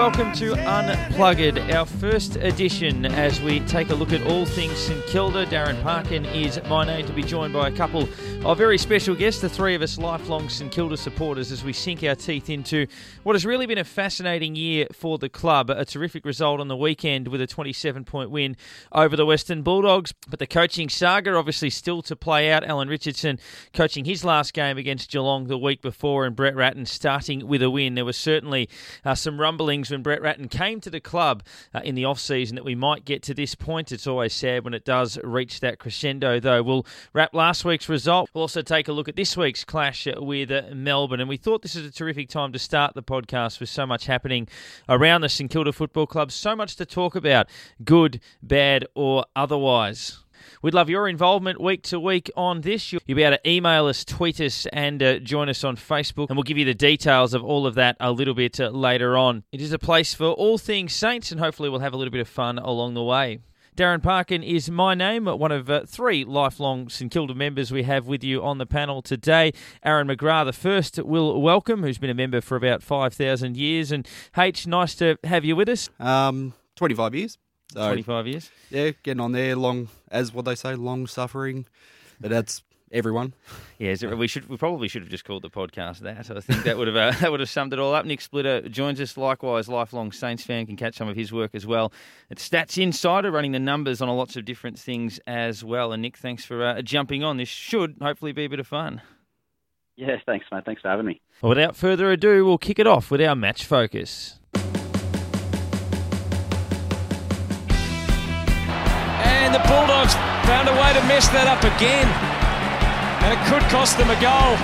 welcome to Unpluggered, our first edition as we take a look at all things St Kilda. Darren Parkin is my name to be joined by a couple of very special guest, the three of us lifelong St Kilda supporters, as we sink our teeth into what has really been a fascinating year for the club. A terrific result on the weekend with a 27 point win over the Western Bulldogs, but the coaching saga obviously still to play out. Alan Richardson coaching his last game against Geelong the week before, and Brett Ratten starting with a win. There was certainly uh, some rumblings when Brett Ratten came to the club uh, in the off season that we might get to this point. It's always sad when it does reach that crescendo, though. We'll wrap last week's result. We'll also take a look at this week's clash with Melbourne, and we thought this is a terrific time to start the podcast with so much happening around the St Kilda Football Club, so much to talk about, good, bad, or otherwise. We'd love your involvement week to week on this. You'll be able to email us, tweet us, and uh, join us on Facebook, and we'll give you the details of all of that a little bit uh, later on. It is a place for all things Saints, and hopefully, we'll have a little bit of fun along the way. Darren Parkin is my name, one of uh, three lifelong St Kilda members we have with you on the panel today. Aaron McGrath, the first, will welcome, who's been a member for about 5,000 years. And H, nice to have you with us. Um, 25 years. So, 25 years. Yeah, getting on there, long, as what they say, long suffering. But that's everyone. Yeah, we should we probably should have just called the podcast that. I think that would have uh, that would have summed it all up. Nick Splitter joins us, likewise, lifelong Saints fan, can catch some of his work as well. It's Stats Insider, running the numbers on a lots of different things as well. And Nick, thanks for uh, jumping on. This should hopefully be a bit of fun. Yeah, thanks, mate. Thanks for having me. Well, without further ado, we'll kick it off with our match focus. and the Bulldogs found a way to mess that up again. Could cost them a goal.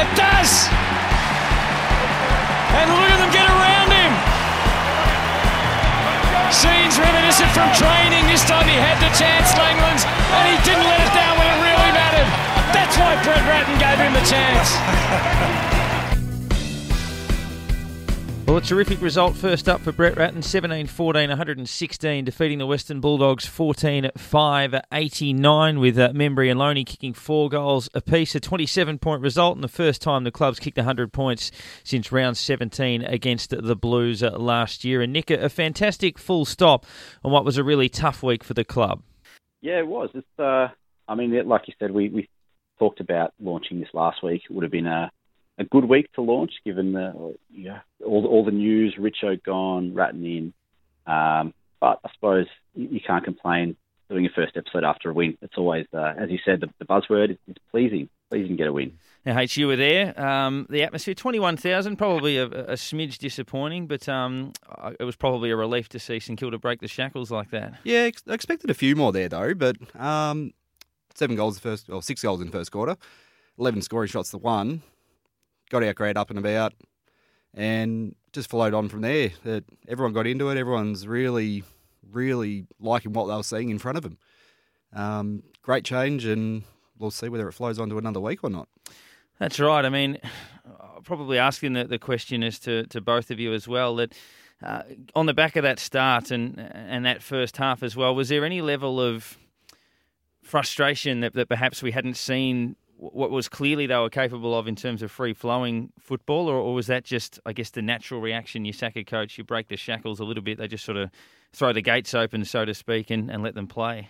It does! And look at them get around him! Scenes reminiscent from training. This time he had the chance, Langlands, and he didn't let it down when it really mattered. That's why Brett Ratten gave him the chance. Well, a terrific result first up for Brett Ratten 17 14 116, defeating the Western Bulldogs 14 5 89, with uh, Membrey and Lonie kicking four goals apiece. A 27 point result, and the first time the club's kicked 100 points since round 17 against the Blues uh, last year. And Nick, a fantastic full stop on what was a really tough week for the club. Yeah, it was. It's, uh, I mean, like you said, we, we talked about launching this last week. It would have been a a good week to launch, given the yeah all all the news. Richo gone, Ratten in, um, but I suppose you, you, can't complain doing your first episode after a win. It's always, uh, as you said, the, the buzzword. is, it's pleasing, pleasing to get a win. Now, H, you were there. Um, the atmosphere, 21,000, probably a, a, smidge disappointing, but um, it was probably a relief to see St Kilda break the shackles like that. Yeah, I expected a few more there, though, but um, seven goals the first, or six goals in the first quarter, 11 scoring shots to one got our grade up and about, and just followed on from there. That everyone got into it. Everyone's really, really liking what they were seeing in front of them. Um, great change, and we'll see whether it flows on to another week or not. That's right. I mean, probably asking the, the question is to, to both of you as well that uh, on the back of that start and and that first half as well, was there any level of frustration that, that perhaps we hadn't seen what was clearly they were capable of in terms of free flowing football, or, or, was that just, I guess, the natural reaction? You sack a coach, you break the shackles a little bit, they just sort of throw the gates open, so to speak, and, and let them play?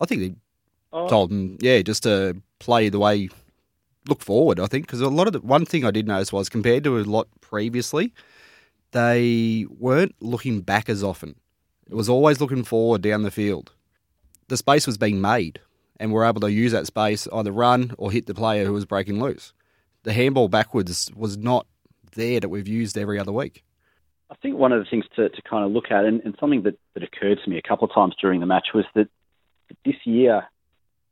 I think they oh. told them, yeah, just to play the way, look forward, I think, because a lot of the one thing I did notice was compared to a lot previously, they weren't looking back as often. It was always looking forward down the field. The space was being made and were able to use that space, either run or hit the player who was breaking loose. The handball backwards was not there that we've used every other week. I think one of the things to, to kind of look at, and, and something that, that occurred to me a couple of times during the match, was that this year,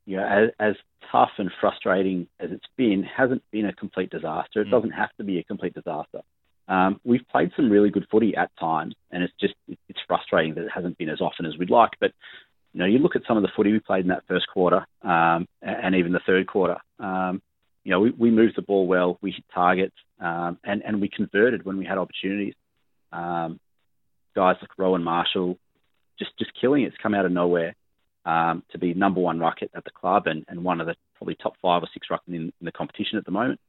you know, as, as tough and frustrating as it's been, hasn't been a complete disaster. It mm. doesn't have to be a complete disaster. Um, we've played some really good footy at times, and it's just it's frustrating that it hasn't been as often as we'd like. But you know, you look at some of the footy we played in that first quarter um, and even the third quarter. Um, you know, we, we moved the ball well, we hit targets, um, and and we converted when we had opportunities. Um, guys like Rowan Marshall, just just killing it. It's come out of nowhere um, to be number one ruck at, the club and, and one of the probably top five or six ruckmen in, in the competition at the moment.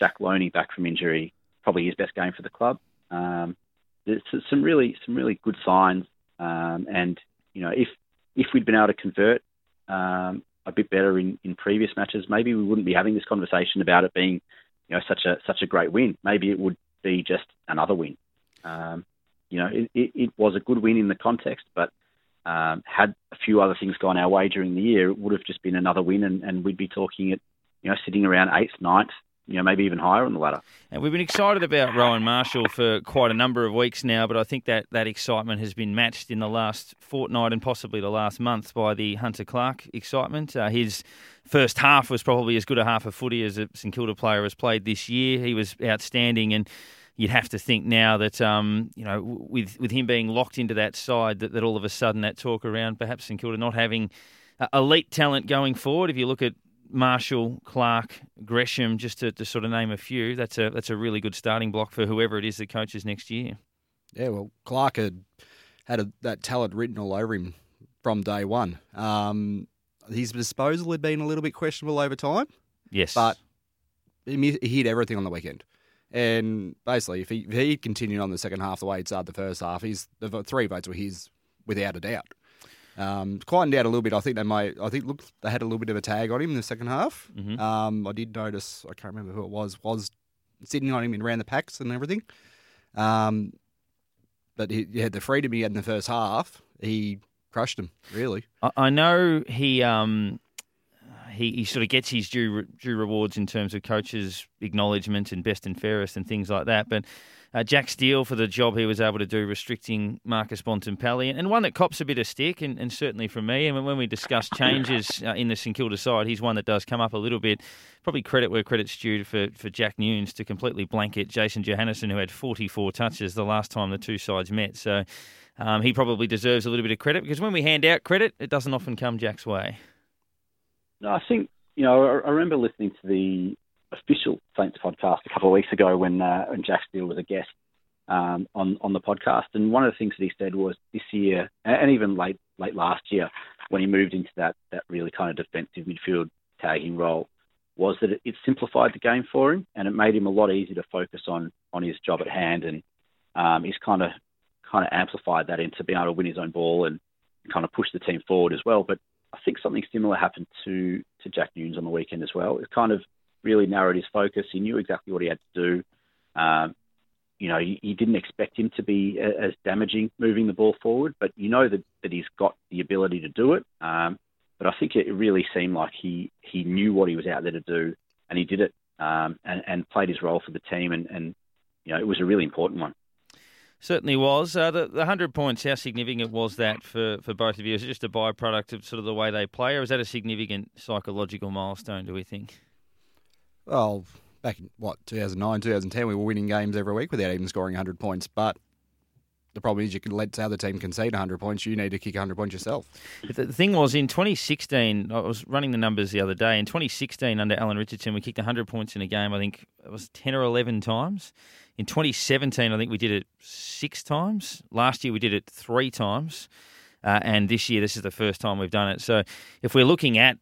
Jack Lonie back from injury, probably his best game for the club. Um, there's some really some really good signs, um, and you know if if we'd been able to convert um, a bit better in, in previous matches, maybe we wouldn't be having this conversation about it being you know such a such a great win. Maybe it would be just another win. Um, you know, it, it, it, was a good win in the context, but um, had a few other things gone our way during the year, it would have just been another win, and, and we'd be talking it, you know, sitting around eighth, ninth, you know, maybe even higher on the ladder. And we've been excited about Rowan Marshall for quite a number of weeks now, but I think that that excitement has been matched in the last fortnight and possibly the last month by the Hunter Clark excitement. Uh, his first half was probably as good a half of footy as a St Kilda player has played this year. He was outstanding and you'd have to think now that um, you know with with him being locked into that side that, that all of a sudden that talk around perhaps St Kilda not having uh, elite talent going forward. If you look at Marshall, Clark, Gresham, just to, to sort of name a few, that's a that's a really good starting block for whoever it is that coaches next year. Yeah, well, Clark had had a, that talent written all over him from day one. Um, his disposal had been a little bit questionable over time. Yes, but he he hit everything on the weekend. And basically, if he, if he continued on the second half the way he started the first half, he's the three votes were his without a doubt. Um, quietened out a little bit. I think they might. I think look, they had a little bit of a tag on him in the second half. Mm-hmm. Um, I did notice. I can't remember who it was. Was sitting on him and ran the packs and everything. Um, but he, he, had the freedom he had in the first half. He crushed him really. I, I know he um he, he sort of gets his due due rewards in terms of coaches' acknowledgement and best and fairest and things like that. But uh, Jack Steele for the job he was able to do restricting Marcus Bontempelli, and one that cops a bit of stick, and, and certainly from me. And when we discuss changes uh, in the St Kilda side, he's one that does come up a little bit. Probably credit where credit's due for, for Jack Newnes to completely blanket Jason Johannisen, who had 44 touches the last time the two sides met. So um, he probably deserves a little bit of credit because when we hand out credit, it doesn't often come Jack's way. No, I think you know. I, remember listening to the official Saints podcast a couple of weeks ago when uh, when Jack Steele was a guest um, on on the podcast, and one of the things that he said was this year, and even late late last year, when he moved into that that really kind of defensive midfield tagging role, was that it, it simplified the game for him, and it made him a lot easier to focus on on his job at hand, and um, he's kind of kind of amplified that into being able to win his own ball and kind of push the team forward as well. But I think something similar happened to to Jack Newnes on the weekend as well. It kind of really narrowed his focus. He knew exactly what he had to do. Um, you know, you, you, didn't expect him to be as damaging moving the ball forward, but you know that, that he's got the ability to do it. Um, but I think it really seemed like he, he knew what he was out there to do, and he did it um, and, and played his role for the team, and, and you know it was a really important one. Certainly was. Uh, the, the 100 points, how significant was that for, for both of you? Is it just a byproduct of sort of the way they play, or is that a significant psychological milestone, do we think? Well, back in, what, 2009, 2010, we were winning games every week without even scoring 100 points. But the problem is you can let the other team concede 100 points. You need to kick 100 points yourself. The thing was, in 2016, I was running the numbers the other day. In 2016, under Alan Richardson, we kicked 100 points in a game, I think it was 10 or 11 times. In 2017, I think we did it six times. Last year, we did it three times. Uh, and this year, this is the first time we've done it. So if we're looking at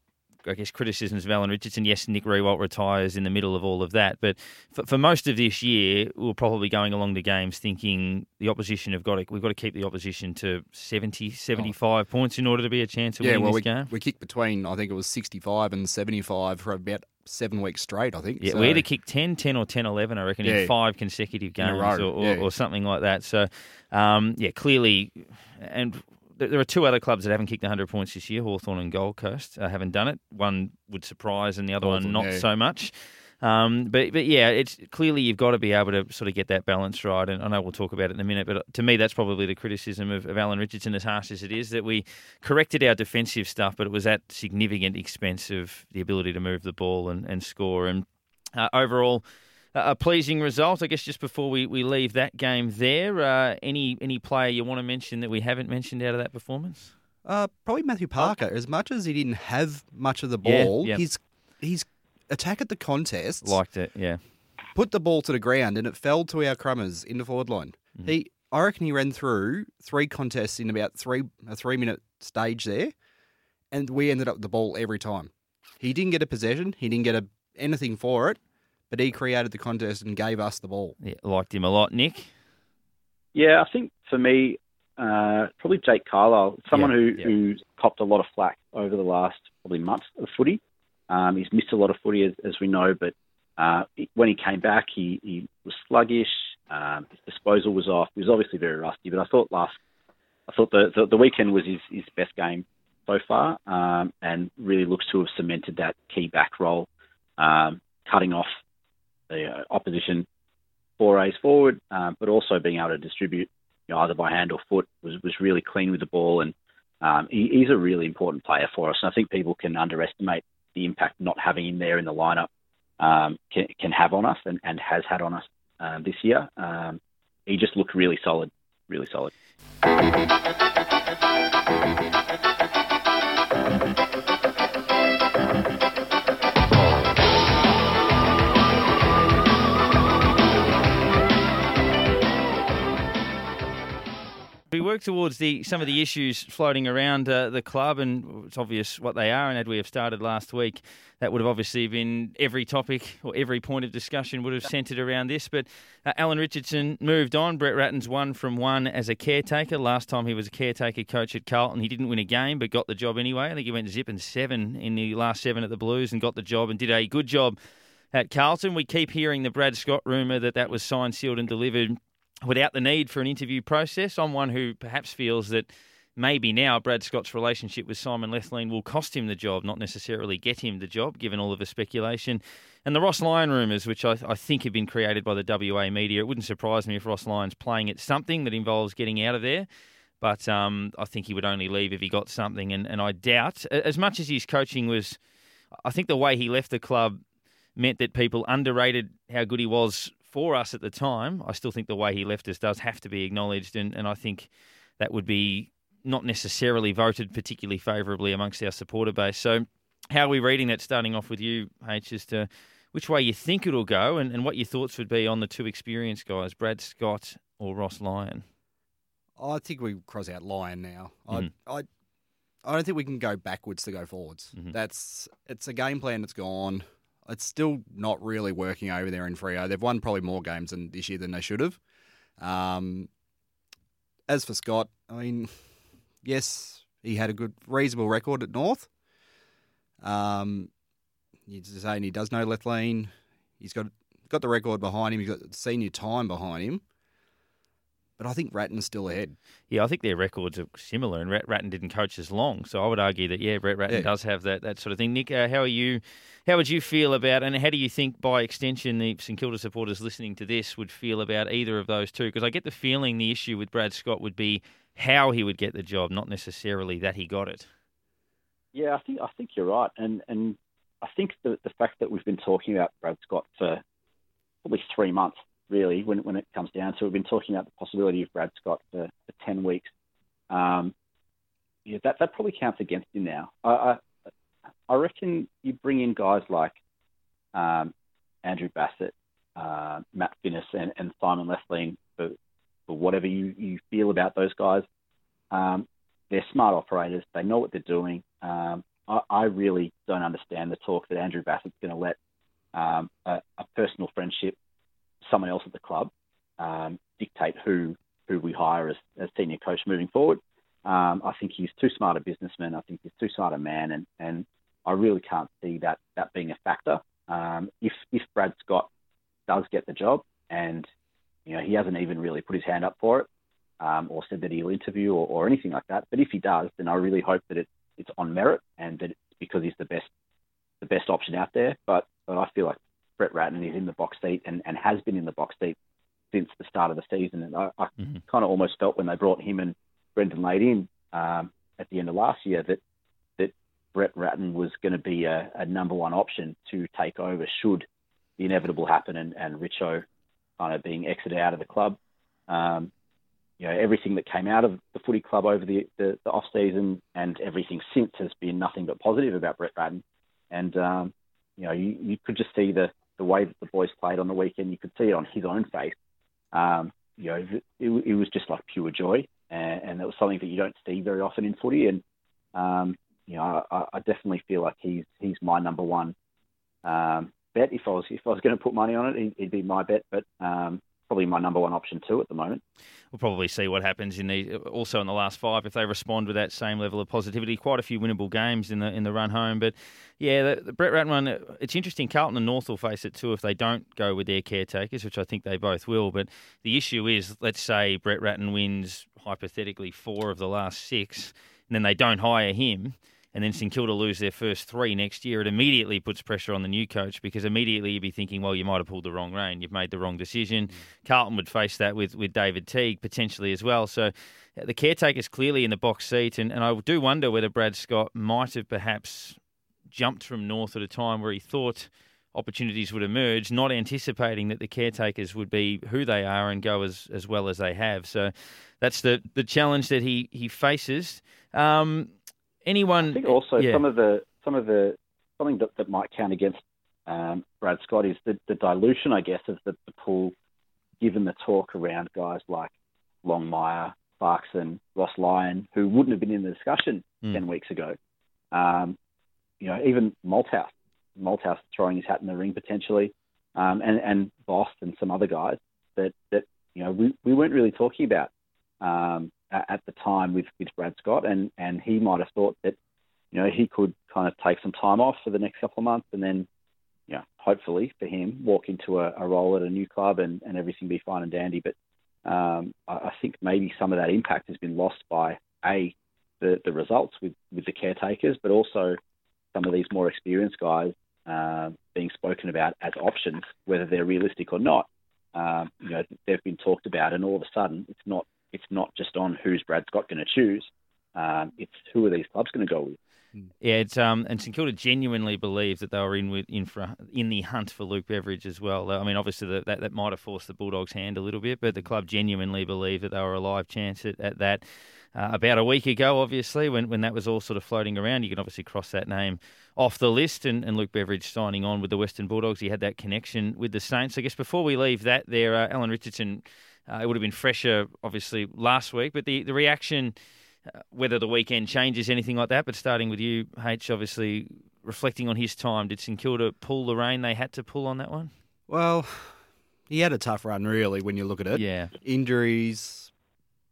I guess, criticisms of Alan Richardson. Yes, Nick Riewoldt retires in the middle of all of that. But for, for, most of this year, we're probably going along the games thinking the opposition have got to, we've got to keep the opposition to 70, 75 oh. points in order to be a chance of yeah, winning well, this we, game. We kicked between, I think it was 65 and 75 for about seven weeks straight, I think. Yeah, so. we had to kick 10, 10 or 10, 11, I reckon, yeah. in five consecutive games or, or, yeah. or, something like that. So, um, yeah, clearly, and there are two other clubs that haven't kicked 100 points this year Hawthorn and Gold Coast uh, haven't done it. One would surprise, and the other Hawthorn, one not yeah. so much. Um, but but yeah, it's clearly you've got to be able to sort of get that balance right. And I know we'll talk about it in a minute, but to me, that's probably the criticism of, of Alan Richardson, as harsh as it is, that we corrected our defensive stuff, but it was at significant expense of the ability to move the ball and, and score. And uh, overall, a pleasing result. I guess just before we, we leave that game there, uh, any any player you want to mention that we haven't mentioned out of that performance? Uh, probably Matthew Parker. As much as he didn't have much of the ball, yeah, his his attack at the contest liked it. Yeah, put the ball to the ground and it fell to our crummers in the forward line. Mm-hmm. He, I reckon, he ran through three contests in about three a three minute stage there, and we ended up with the ball every time. He didn't get a possession. He didn't get a, anything for it but he created the contest and gave us the ball. Yeah, liked him a lot, Nick. Yeah, I think for me, uh, probably Jake Carlisle, someone yeah, who, yeah. who's copped a lot of flack over the last probably month of footy. Um, he's missed a lot of footy, as, as we know, but uh, when he came back, he, he was sluggish. Um, his disposal was off. He was obviously very rusty, but I thought last, I thought the, the, the weekend was his, his best game so far, um, and really looks to have cemented that key back role, um, cutting off the uh, opposition forays forward, um, but also being able to distribute you know, either by hand or foot was was really clean with the ball, and um, he, he's a really important player for us. And I think people can underestimate the impact not having him there in the lineup um, can, can have on us, and, and has had on us uh, this year. Um, he just looked really solid, really solid. Work towards the some of the issues floating around uh, the club, and it's obvious what they are. And had we have started last week, that would have obviously been every topic or every point of discussion would have centred around this. But uh, Alan Richardson moved on. Brett Ratten's one from one as a caretaker. Last time he was a caretaker coach at Carlton, he didn't win a game, but got the job anyway. I think he went zip and seven in the last seven at the Blues and got the job and did a good job at Carlton. We keep hearing the Brad Scott rumour that that was signed, sealed, and delivered without the need for an interview process. I'm one who perhaps feels that maybe now Brad Scott's relationship with Simon Lethlean will cost him the job, not necessarily get him the job, given all of the speculation. And the Ross Lyon rumours, which I, I, think have been created by the WA media, it wouldn't surprise me if Ross Lyon's playing at something that involves getting out of there. But um, I think he would only leave if he got something. And, and I doubt, as much as his coaching was, I think the way he left the club meant that people underrated how good he was for us at the time, I still think the way he left us does have to be acknowledged, and, and I think that would be not necessarily voted particularly favourably amongst our supporter base. So, how are we reading that? Starting off with you, H, as to which way you think it'll go, and, and what your thoughts would be on the two experienced guys, Brad Scott or Ross Lyon. I think we cross out Lyon now. Mm-hmm. I, I, I don't think we can go backwards to go forwards. Mm-hmm. That's it's a game plan that's gone it's still not really working over there in Freo. They've won probably more games this year than they should have. Um, as for Scott, I mean, yes, he had a good, reasonable record at North. Um, you're saying he does know Lethlean. He's got got the record behind him. He's got senior time behind him. But I think Ratten's still ahead. Yeah, I think their records are similar, and Ratten didn't coach as long, so I would argue that yeah, Brett Ratten yeah. does have that, that sort of thing. Nick, uh, how are you? How would you feel about, and how do you think, by extension, the St Kilda supporters listening to this would feel about either of those two? Because I get the feeling the issue with Brad Scott would be how he would get the job, not necessarily that he got it. Yeah, I think I think you're right, and and I think the the fact that we've been talking about Brad Scott for probably three months really, when, when it comes down to it. We've been talking about the possibility of Brad Scott for, for 10 weeks. Um, yeah, that, that probably counts against him now. I, I, I reckon you bring in guys like um, Andrew Bassat, uh, Matt Finnis, and, and Simon Lethlean for, for whatever you, you feel about those guys. Um, they're smart operators. They know what they're doing. Um, I, I, really don't understand the talk that Andrew Bassat's going to let um, a, a, personal friendship someone else at the club um, dictate who who we hire as, as senior coach moving forward. Um, I think he's too smart a businessman. I think he's too smart a man, and, and I really can't see that that being a factor. Um, if if Brad Scott does get the job, and you know he hasn't even really put his hand up for it, um, or said that he'll interview or, or anything like that. But if he does, then I really hope that it, it's on merit and that it's because he's the best the best option out there. But but I feel like Brett Ratten is in the box seat and, and has been in the box seat since the start of the season. And I, I mm-hmm. kind of almost felt when they brought him and Brendon Lade in um, at the end of last year that that Brett Ratten was going to be a, a, number one option to take over should the inevitable happen and, and Richo kind of being exited out of the club. Um, you know, everything that came out of the footy club over the, the, the off season and everything since has been nothing but positive about Brett Ratten. And um, you know, you, you could just see the the way that the boys played on the weekend, you could see it on his own face. Um, you know, it, it, was just like pure joy, and, and that was something that you don't see very often in footy. And um, you know, I, I definitely feel like he's he's my number one um, bet. If I was if I was going to put money on it, he'd, he'd be my bet. But um, probably my number one option too at the moment. We'll probably see what happens in the also in the last five if they respond with that same level of positivity. Quite a few winnable games in the in the run home, but yeah, the, the Brett Ratten one. It's interesting. Carlton and North will face it too if they don't go with their caretakers, which I think they both will. But the issue is, let's say Brett Ratten wins hypothetically four of the last six, and then they don't hire him and then St Kilda lose their first three next year, it immediately puts pressure on the new coach because immediately you'd be thinking, well, you might have pulled the wrong rein, you've made the wrong decision. Mm. Carlton would face that with, with David Teague potentially as well. So uh, the caretaker's clearly in the box seat, and, and I do wonder whether Brad Scott might have perhaps jumped from North at a time where he thought opportunities would emerge, not anticipating that the caretakers would be who they are and go as, as well as they have. So that's the, the challenge that he, he faces. Um, anyone. I think also yeah. some of the some of the something that, that might count against um, Brad Scott is the, the dilution, I guess, of the, the pool, given the talk around guys like Longmire, Clarkson, Ross Lyon, who wouldn't have been in the discussion mm. ten weeks ago. Um, you know, even Malthouse, Malthouse throwing his hat in the ring potentially, um, and and Bost and some other guys that that you know we, we weren't really talking about um, at the time with, with Brad Scott, and, and he might have thought that you know he could kind of take some time off for the next couple of months, and then you know hopefully for him walk into a, a role at a new club and, and everything be fine and dandy. But um, I, I think maybe some of that impact has been lost by a the, the results with, with the caretakers, but also some of these more experienced guys uh, being spoken about as options, whether they're realistic or not. Um, you know, they've been talked about, and all of a sudden, it's not it's not just on who's Brad Scott going to choose. Um, it's who are these clubs going to go with. Yeah, um, and St Kilda genuinely believe that they were in with in for, in the hunt for Luke Beveridge as well. I mean, obviously the, that that might have forced the Bulldogs' hand a little bit, but the club genuinely believed that they were a live chance at, at that. Uh, about a week ago, obviously, when, when that was all sort of floating around, you can obviously cross that name off the list. And, and Luke Beveridge signing on with the Western Bulldogs, he had that connection with the Saints. I guess before we leave that, there, uh, Alan Richardson uh, it would have been fresher, obviously, last week. But the, the reaction, uh, whether the weekend changes anything like that, but starting with you, H, obviously reflecting on his time, did St Kilda pull the rein they had to pull on that one? Well, he had a tough run, really, when you look at it. Yeah. Injuries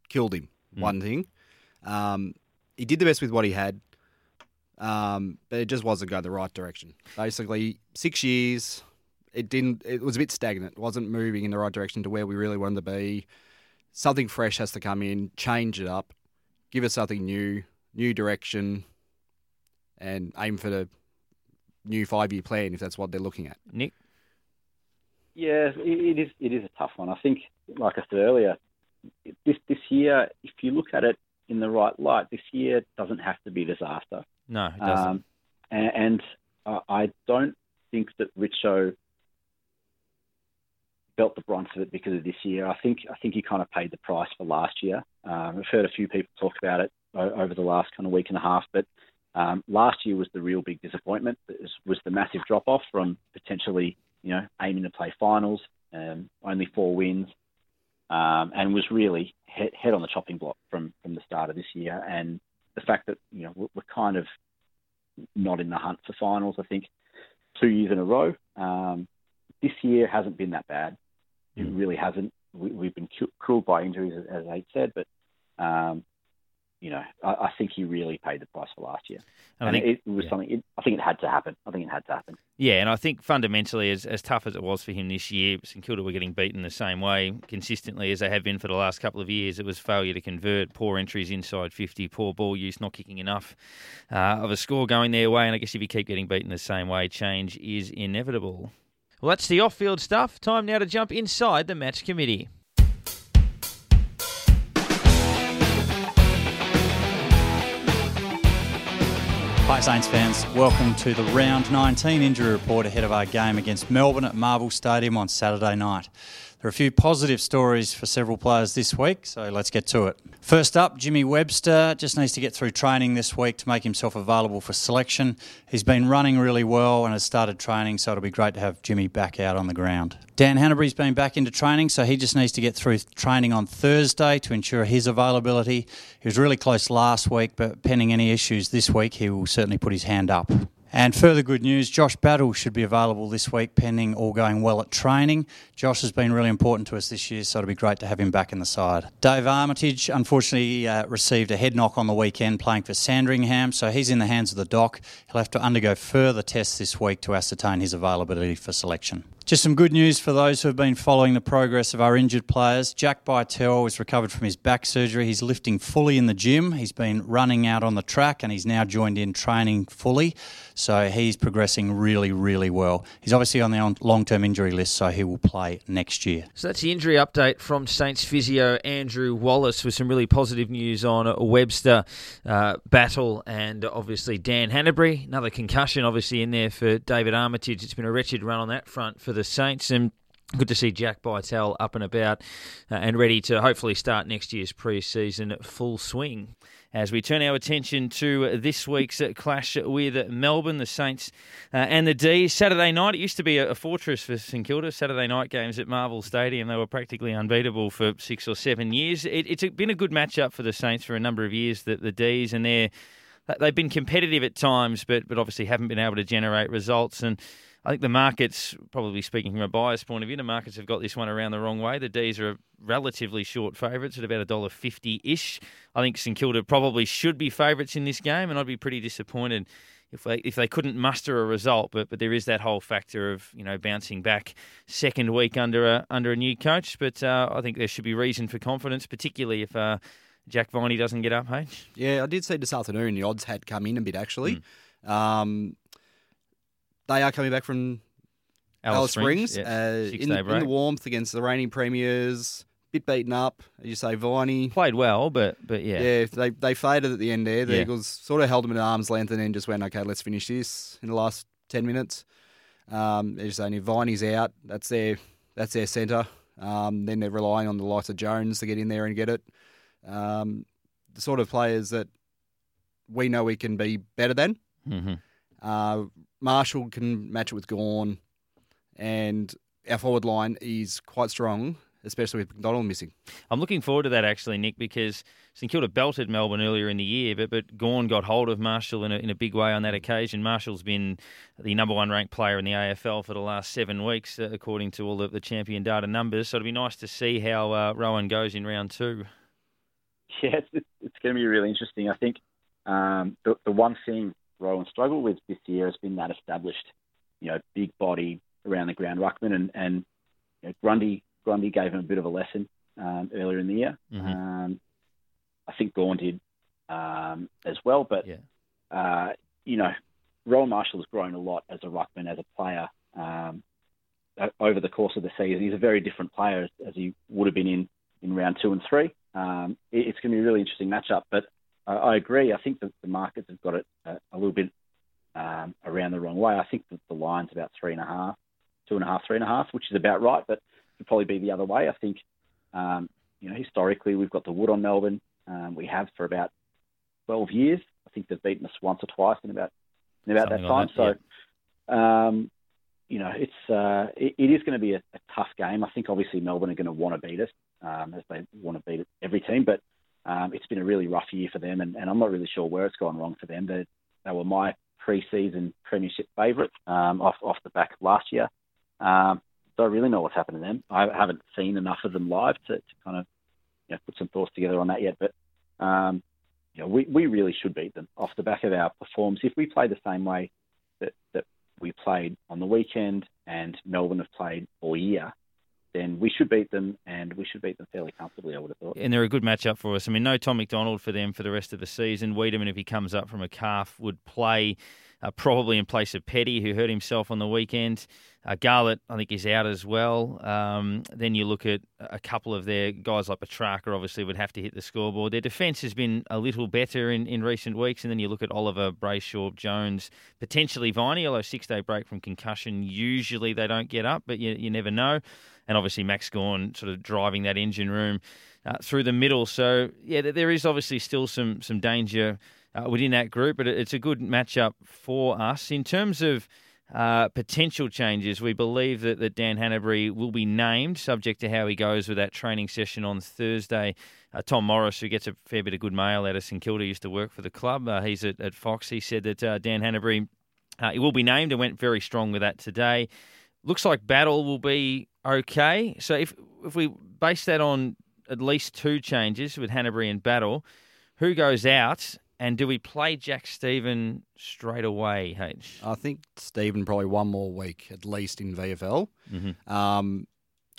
killed him, mm. one thing. Um, he did the best with what he had, um, but it just wasn't going the right direction. Basically, six years, it didn't. It was a bit stagnant. It wasn't moving in the right direction to where we really wanted to be. Something fresh has to come in, change it up, give us something new, new direction, and aim for the new five-year plan if that's what they're looking at. Nick. Yeah, it is. It is a tough one. I think, like I said earlier, this this year, if you look at it in the right light, this year doesn't have to be a disaster. No, it doesn't. Um, and, and I don't think that Richo felt the brunt of it because of this year. I think I think he kind of paid the price for last year. Um, I've heard a few people talk about it over the last kind of week and a half, but um, last year was the real big disappointment. It was, was the massive drop off from potentially you know aiming to play finals, um, only four wins, um, and was really head, head on the chopping block from from the start of this year. And the fact that you know we're, we're kind of not in the hunt for finals, I think two years in a row. Um, this year hasn't been that bad. It mm. really hasn't. We, have been cruelled by injuries, as I said, but um, you know, I, I, think he really paid the price for last year. And, and think, it, was yeah. something. It, I think it had to happen. I think it had to happen. Yeah, and I think fundamentally, as as tough as it was for him this year, St Kilda were getting beaten the same way consistently as they have been for the last couple of years. It was failure to convert, poor entries inside fifty, poor ball use, not kicking enough uh, of a score going their way. And I guess if you keep getting beaten the same way, change is inevitable. Well, that's the off field stuff. Time now to jump inside the match committee. Hi, Saints fans. Welcome to the round 19 injury report ahead of our game against Melbourne at Marvel Stadium on Saturday night. There are a few positive stories for several players this week, so let's get to it. First up, Jimmy Webster just needs to get through training this week to make himself available for selection. He's been running really well and has started training, so it'll be great to have Jimmy back out on the ground. Dan Hannebery's been back into training, so he just needs to get through training on Thursday to ensure his availability. He was really close last week, but pending any issues this week, he will certainly put his hand up. And further good news Josh Battle should be available this week, pending all going well at training. Josh has been really important to us this year, so it'll be great to have him back in the side. Dave Armitage unfortunately uh, received a head knock on the weekend playing for Sandringham, so he's in the hands of the doc. He'll have to undergo further tests this week to ascertain his availability for selection. Just some good news for those who have been following the progress of our injured players. Jack Bytel has recovered from his back surgery. He's lifting fully in the gym. He's been running out on the track and he's now joined in training fully. So he's progressing really, really well. He's obviously on the long term injury list, so he will play next year. So that's the injury update from Saints physio Andrew Wallace with some really positive news on Webster uh, Battle and obviously Dan Hannebery. Another concussion, obviously, in there for David Armitage. It's been a wretched run on that front for the Saints. And Good to see Jack Bytel up and about uh, and ready to hopefully start next year's pre-season full swing. As we turn our attention to this week's clash with Melbourne, the Saints uh, and the D's. Saturday night, it used to be a, fortress for St Kilda. Saturday night games at Marvel Stadium, they were practically unbeatable for six or seven years. It, it's been a good matchup for the Saints for a number of years, the, the D's, and they're, they've been competitive at times, but, but obviously haven't been able to generate results. And I think the markets, probably speaking from a bias point of view, the markets have got this one around the wrong way. The D's are relatively short favourites at about a dollar fifty ish. I think St Kilda probably should be favourites in this game, and I'd be pretty disappointed if they if they couldn't muster a result. But but there is that whole factor of you know bouncing back second week under a under a new coach. But uh, I think there should be reason for confidence, particularly if. Uh, Jack Viney doesn't get up, hey? Yeah, I did see this afternoon the odds had come in a bit actually. Mm. Um, they are coming back from Alice, Alice Springs, Springs yeah. uh, in, in, the warmth against the reigning premiers. Bit beaten up, as you say, Viney played well, but but yeah, yeah, they they faded at the end there. The yeah. Eagles sort of held them at arm's length and then just went, okay, let's finish this in the last ten minutes. Um, as you say, if Viney's out, that's their that's their centre. Um, then they're relying on the likes of Jones to get in there and get it. Um, the sort of players that we know we can be better than. Mm-hmm. Uh, Marshall can match it with Gawn, and our forward line is quite strong, especially with McDonald missing. I'm looking forward to that actually, Nick, because St Kilda belted Melbourne earlier in the year, but but Gawn got hold of Marshall in a, in a big way on that occasion. Marshall's been the number one ranked player in the AFL for the last seven weeks, uh, according to all the, the champion data numbers. So it'll be nice to see how uh, Rowan goes in round two. Yeah, it's, it's going to be really interesting. I think um, the, the one thing Rowan struggled with this year has been that established, you know, big body around the ground ruckman, and and you know, Grundy Grundy gave him a bit of a lesson um, earlier in the year. Mm-hmm. Um, I think Gawn did um, as well, but yeah. uh, you know, Rowan Marshall has grown a lot as a ruckman, as a player um, over the course of the season. He's a very different player as, as he would have been in in round two and three. Um, it, it's going to be a really interesting matchup, but I, I agree. I think that the markets have got it a, a little bit um, around the wrong way. I think that the line's about three and a half, two and a half, three and a half, which is about right, but it could probably be the other way. I think, um, you know, historically we've got the wood on Melbourne. Um, we have for about 12 years. I think they've beaten us once or twice in about in about Something that time. Like that, so, yeah. um, you know, it's uh, it, it is going to be a, a, tough game. I think obviously Melbourne are going to want to beat us, um, as they want to beat every team. But um, it's been a really rough year for them, and, and I'm not really sure where it's gone wrong for them. They, they were my pre-season premiership favourite um, off off the back last year. Um, don't really know what's happened to them. I haven't seen enough of them live to, to kind of you know, put some thoughts together on that yet. But um, you know, we, we really should beat them off the back of our performance. If we play the same way that, that we played on the weekend and Melbourne have played all year, then we should beat them, and we should beat them fairly comfortably. I would have thought. And they're a good matchup for us. I mean, no Tom McDonald for them for the rest of the season. Weideman, if he comes up from a calf, would play uh, probably in place of Petty, who hurt himself on the weekend. Uh, Garlett, I think, is out as well. Um, then you look at a couple of their guys like Petrarca, obviously, would have to hit the scoreboard. Their defence has been a little better in, in recent weeks. And then you look at Oliver, Brayshaw, Jones, potentially Viney, although six day break from concussion. Usually they don't get up, but you, you never know. And obviously, Max Gawn sort of driving that engine room uh, through the middle. So, yeah, there is obviously still some, some danger uh, within that group, but it's a good matchup for us. In terms of uh, potential changes, we believe that, that Dan Hannebery will be named, subject to how he goes with that training session on Thursday. Uh, Tom Morris, who gets a fair bit of good mail out of St Kilda, used to work for the club. Uh, he's at, at, Fox. He said that uh, Dan Hannebery Uh, he will be named and went very strong with that today. Looks like Battle will be okay. So if if we base that on at least two changes with Hannebery and Battle, who goes out and do we play Jack Steven straight away, H? I think Steven probably one more week at least in VFL. Because Mm-hmm. um,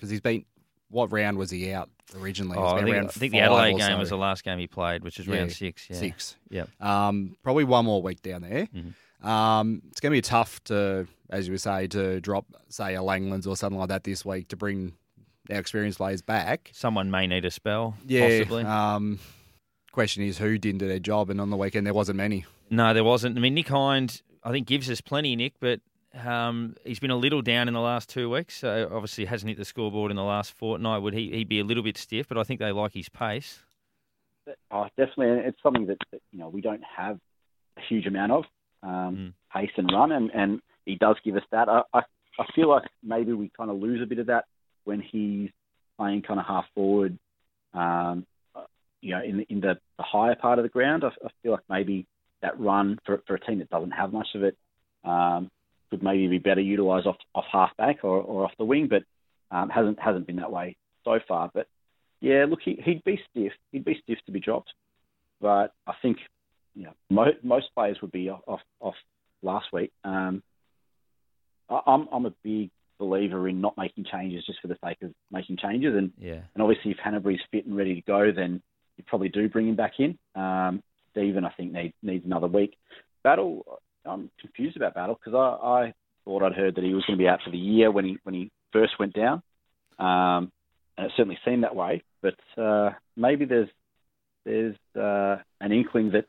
he's been, what round was he out originally? Oh, I think, I think the Adelaide game so. was the last game he played, which is Yeah, round six. Yeah. Six. Yep. Um, probably one more week down there. Mm-hmm. Um, it's going to be tough to, as you would say, to drop, say, a Langlands or something like that this week to bring our experienced players back. Someone may need a spell, Yeah. possibly. Um, question is who didn't do their job, and on the weekend there wasn't many. No, there wasn't. I mean, Nick Hind, I think, gives us plenty, Nick, but um, he's been a little down in the last two weeks. So obviously, hasn't hit the scoreboard in the last fortnight. Would he he'd be a little bit stiff? But I think they like his pace. Oh, definitely, and it's something that, that you know we don't have a huge amount of um, pace and run, and, and he does give us that. I, I I feel like maybe we kind of lose a bit of that when he's playing kind of half forward, um, uh, you know, in the, in the, the higher part of the ground. I, I feel like maybe that run for for a team that doesn't have much of it um, could maybe be better utilised off off half back or, or off the wing, but um, hasn't hasn't been that way so far. But yeah, look, he, he'd be stiff. He'd be stiff to be dropped, but I think you know mo- most players would be off off, off last week. Um, I, I'm I'm a big believer in not making changes just for the sake of making changes, and Yeah. and obviously if Hannebery's fit and ready to go, then you probably do bring him back in. Um, Steven, I think needs needs another week. Battle, I'm confused about Battle because I, I thought I'd heard that he was going to be out for the year when he when he first went down, um, and it certainly seemed that way. But uh, maybe there's there's uh, an inkling that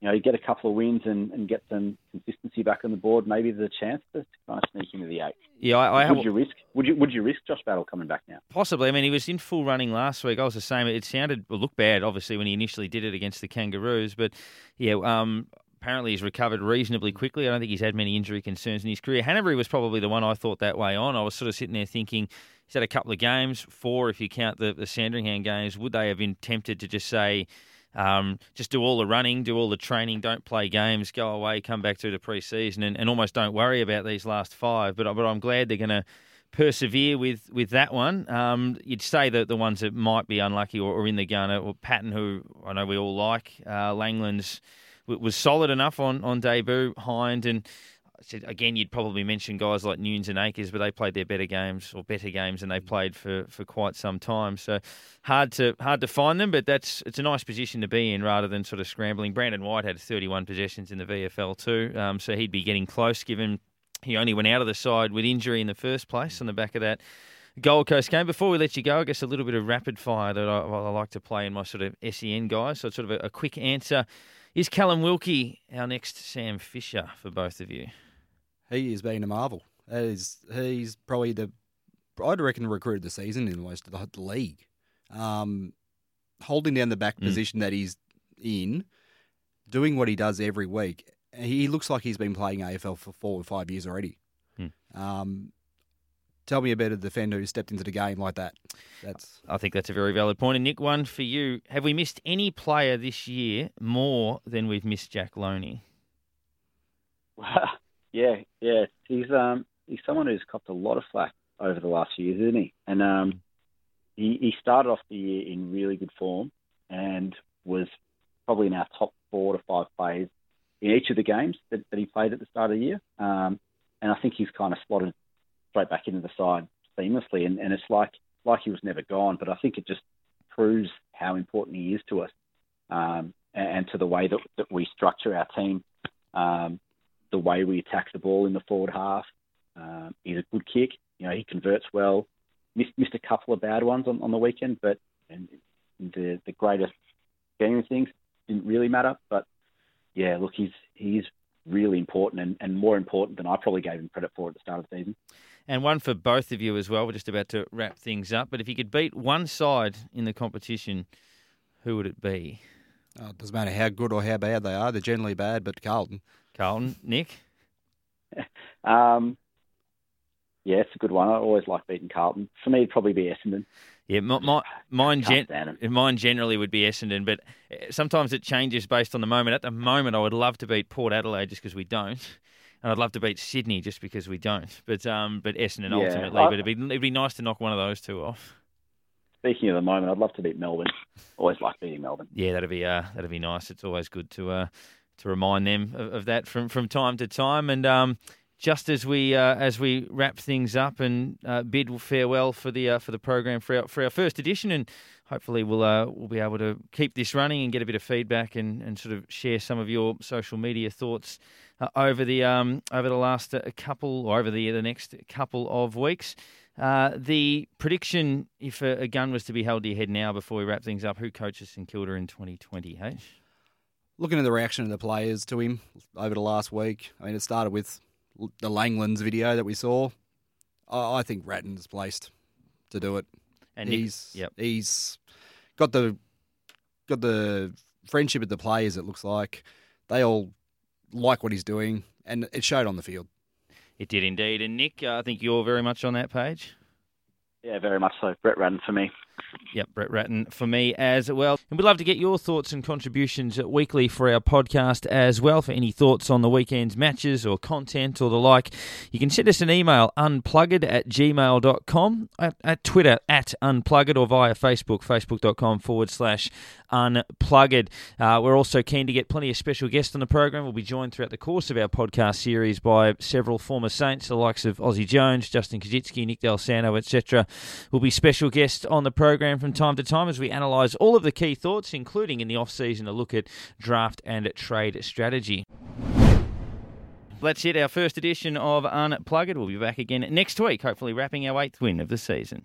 you know you get a couple of wins and, and get some consistency back on the board. Maybe there's a chance to kind of sneak into the eight. Yeah, I, I have would you risk? Would you would you risk Josh Battle coming back now? possibly. I mean, he was in full running last week. I was the same. It sounded well, looked bad, obviously, when he initially did it against the Kangaroos. But yeah, um, apparently he's recovered reasonably quickly. I don't think he's had many injury concerns in his career. Hannebery was probably the one I thought that way on. I was sort of sitting there thinking he's had a couple of games, four if you count the, the Sandringham games. Would they have been tempted to just say, um, just do all the running, do all the training, don't play games, go away, come back through the pre-season, and, and almost don't worry about these last five. But but I'm glad they're going to persevere with, with that one. Um, you'd say that the ones that might be unlucky or, or in the gunner, or Patton, who I know we all like, uh, Langlands was solid enough on, on debut, Hind, and again, you'd probably mention guys like Newnes and Acres, but they played their better games or better games than they played for, for quite some time. So hard to hard to find them, but that's it's a nice position to be in rather than sort of scrambling. Brandon White had 31 possessions in the VFL too, um, so he'd be getting close given he only went out of the side with injury in the first place on the back of that Gold Coast game. Before we let you go, I guess a little bit of rapid fire that I, I like to play in my sort of SEN guys. So it's sort of a, a quick answer. Is Callum Wilkie our next Sam Fisher for both of you? He has been a marvel. That is, he's probably the, I'd reckon, recruit of the season in most of the, the league. Um, holding down the back Mm. position that he's in, doing what he does every week. He looks like he's been playing AFL for four or five years already. Mm. Um, tell me about a defender who stepped into the game like that. That's I think that's a very valid point. And Nick, one for you. Have we missed any player this year more than we've missed Jack Lonie? yeah, yeah. He's um he's someone who's copped a lot of flack over the last few years, isn't he? And um he he started off the year in really good form and was probably in our top four to five players in each of the games that, that he played at the start of the year. Um, and I think he's kind of slotted straight back into the side seamlessly, and, and it's like like he was never gone. But I think it just proves how important he is to us um, and, and to the way that, that we structure our team, um, the way we attack the ball in the forward half. Um, he's a good kick. You know, he converts well. Missed, missed a couple of bad ones on, on the weekend, but the the greatest game of things didn't really matter. But yeah, look, he's he's really important and, and more important than I probably gave him credit for at the start of the season. And one for both of you as well. We're just about to wrap things up. But if you could beat one side in the competition, who would it be? oh, it doesn't matter how good or how bad they are. They're generally bad, but Carlton. Carlton, Nick? Um, yeah, it's a good one. I always like beating Carlton. For me, it'd probably be Essendon. Yeah, my, my, mine, gen- mine generally would be Essendon, but uh, sometimes it changes based on the moment. At the moment, I would love to beat Port Adelaide just because we don't. And I'd love to beat Sydney just because we don't. But um, but Essendon yeah, ultimately. I, but it'd be it'd be nice to knock one of those two off. Speaking of the moment, I'd love to beat Melbourne. Always like beating Melbourne. Yeah, that'd be uh, that'd be nice. It's always good to uh, to remind them of, of that from from time to time. And um, just as we uh, as we wrap things up and uh, bid farewell for the uh, for the program for our, for our first edition, and hopefully we'll uh, we'll be able to keep this running and get a bit of feedback and, and sort of share some of your social media thoughts uh, over the um, over the last uh, couple or over the the next couple of weeks. the prediction, if a, a, gun was to be held to your head now before we wrap things up, who coaches St Kilda in 2020? H. Looking at the reaction of the players to him over the last week, I mean, it started with the Langlands video that we saw, I, I think Ratten's placed to do it. And he's Nick, yep. he's got the got the friendship of the players. It looks like they all like what he's doing, and it showed on the field. It did indeed. And Nick, uh, I think you're very much on that page. Yeah, very much so. Brett Ratten for me. Yep, Brett Ratten for me as well. And we'd love to get your thoughts and contributions weekly for our podcast as well. For any thoughts on the weekend's matches or content or the like, you can send us an email unpluggered at gmail.com, at, at Twitter at unpluggered, or via Facebook, facebook.com forward slash unpluggered. Uh, we're also keen to get plenty of special guests on the program. We'll be joined throughout the course of our podcast series by several former Saints, the likes of Aussie Jones, Justin Koschitzke, Nick Dal Santo, etc. Will be special guests on the program from time to time as we analyse all of the key thoughts, including in the off season a look at draft and trade strategy. That's it, our first edition of Unpluggered. We'll be back again next week, hopefully wrapping our eighth win of the season.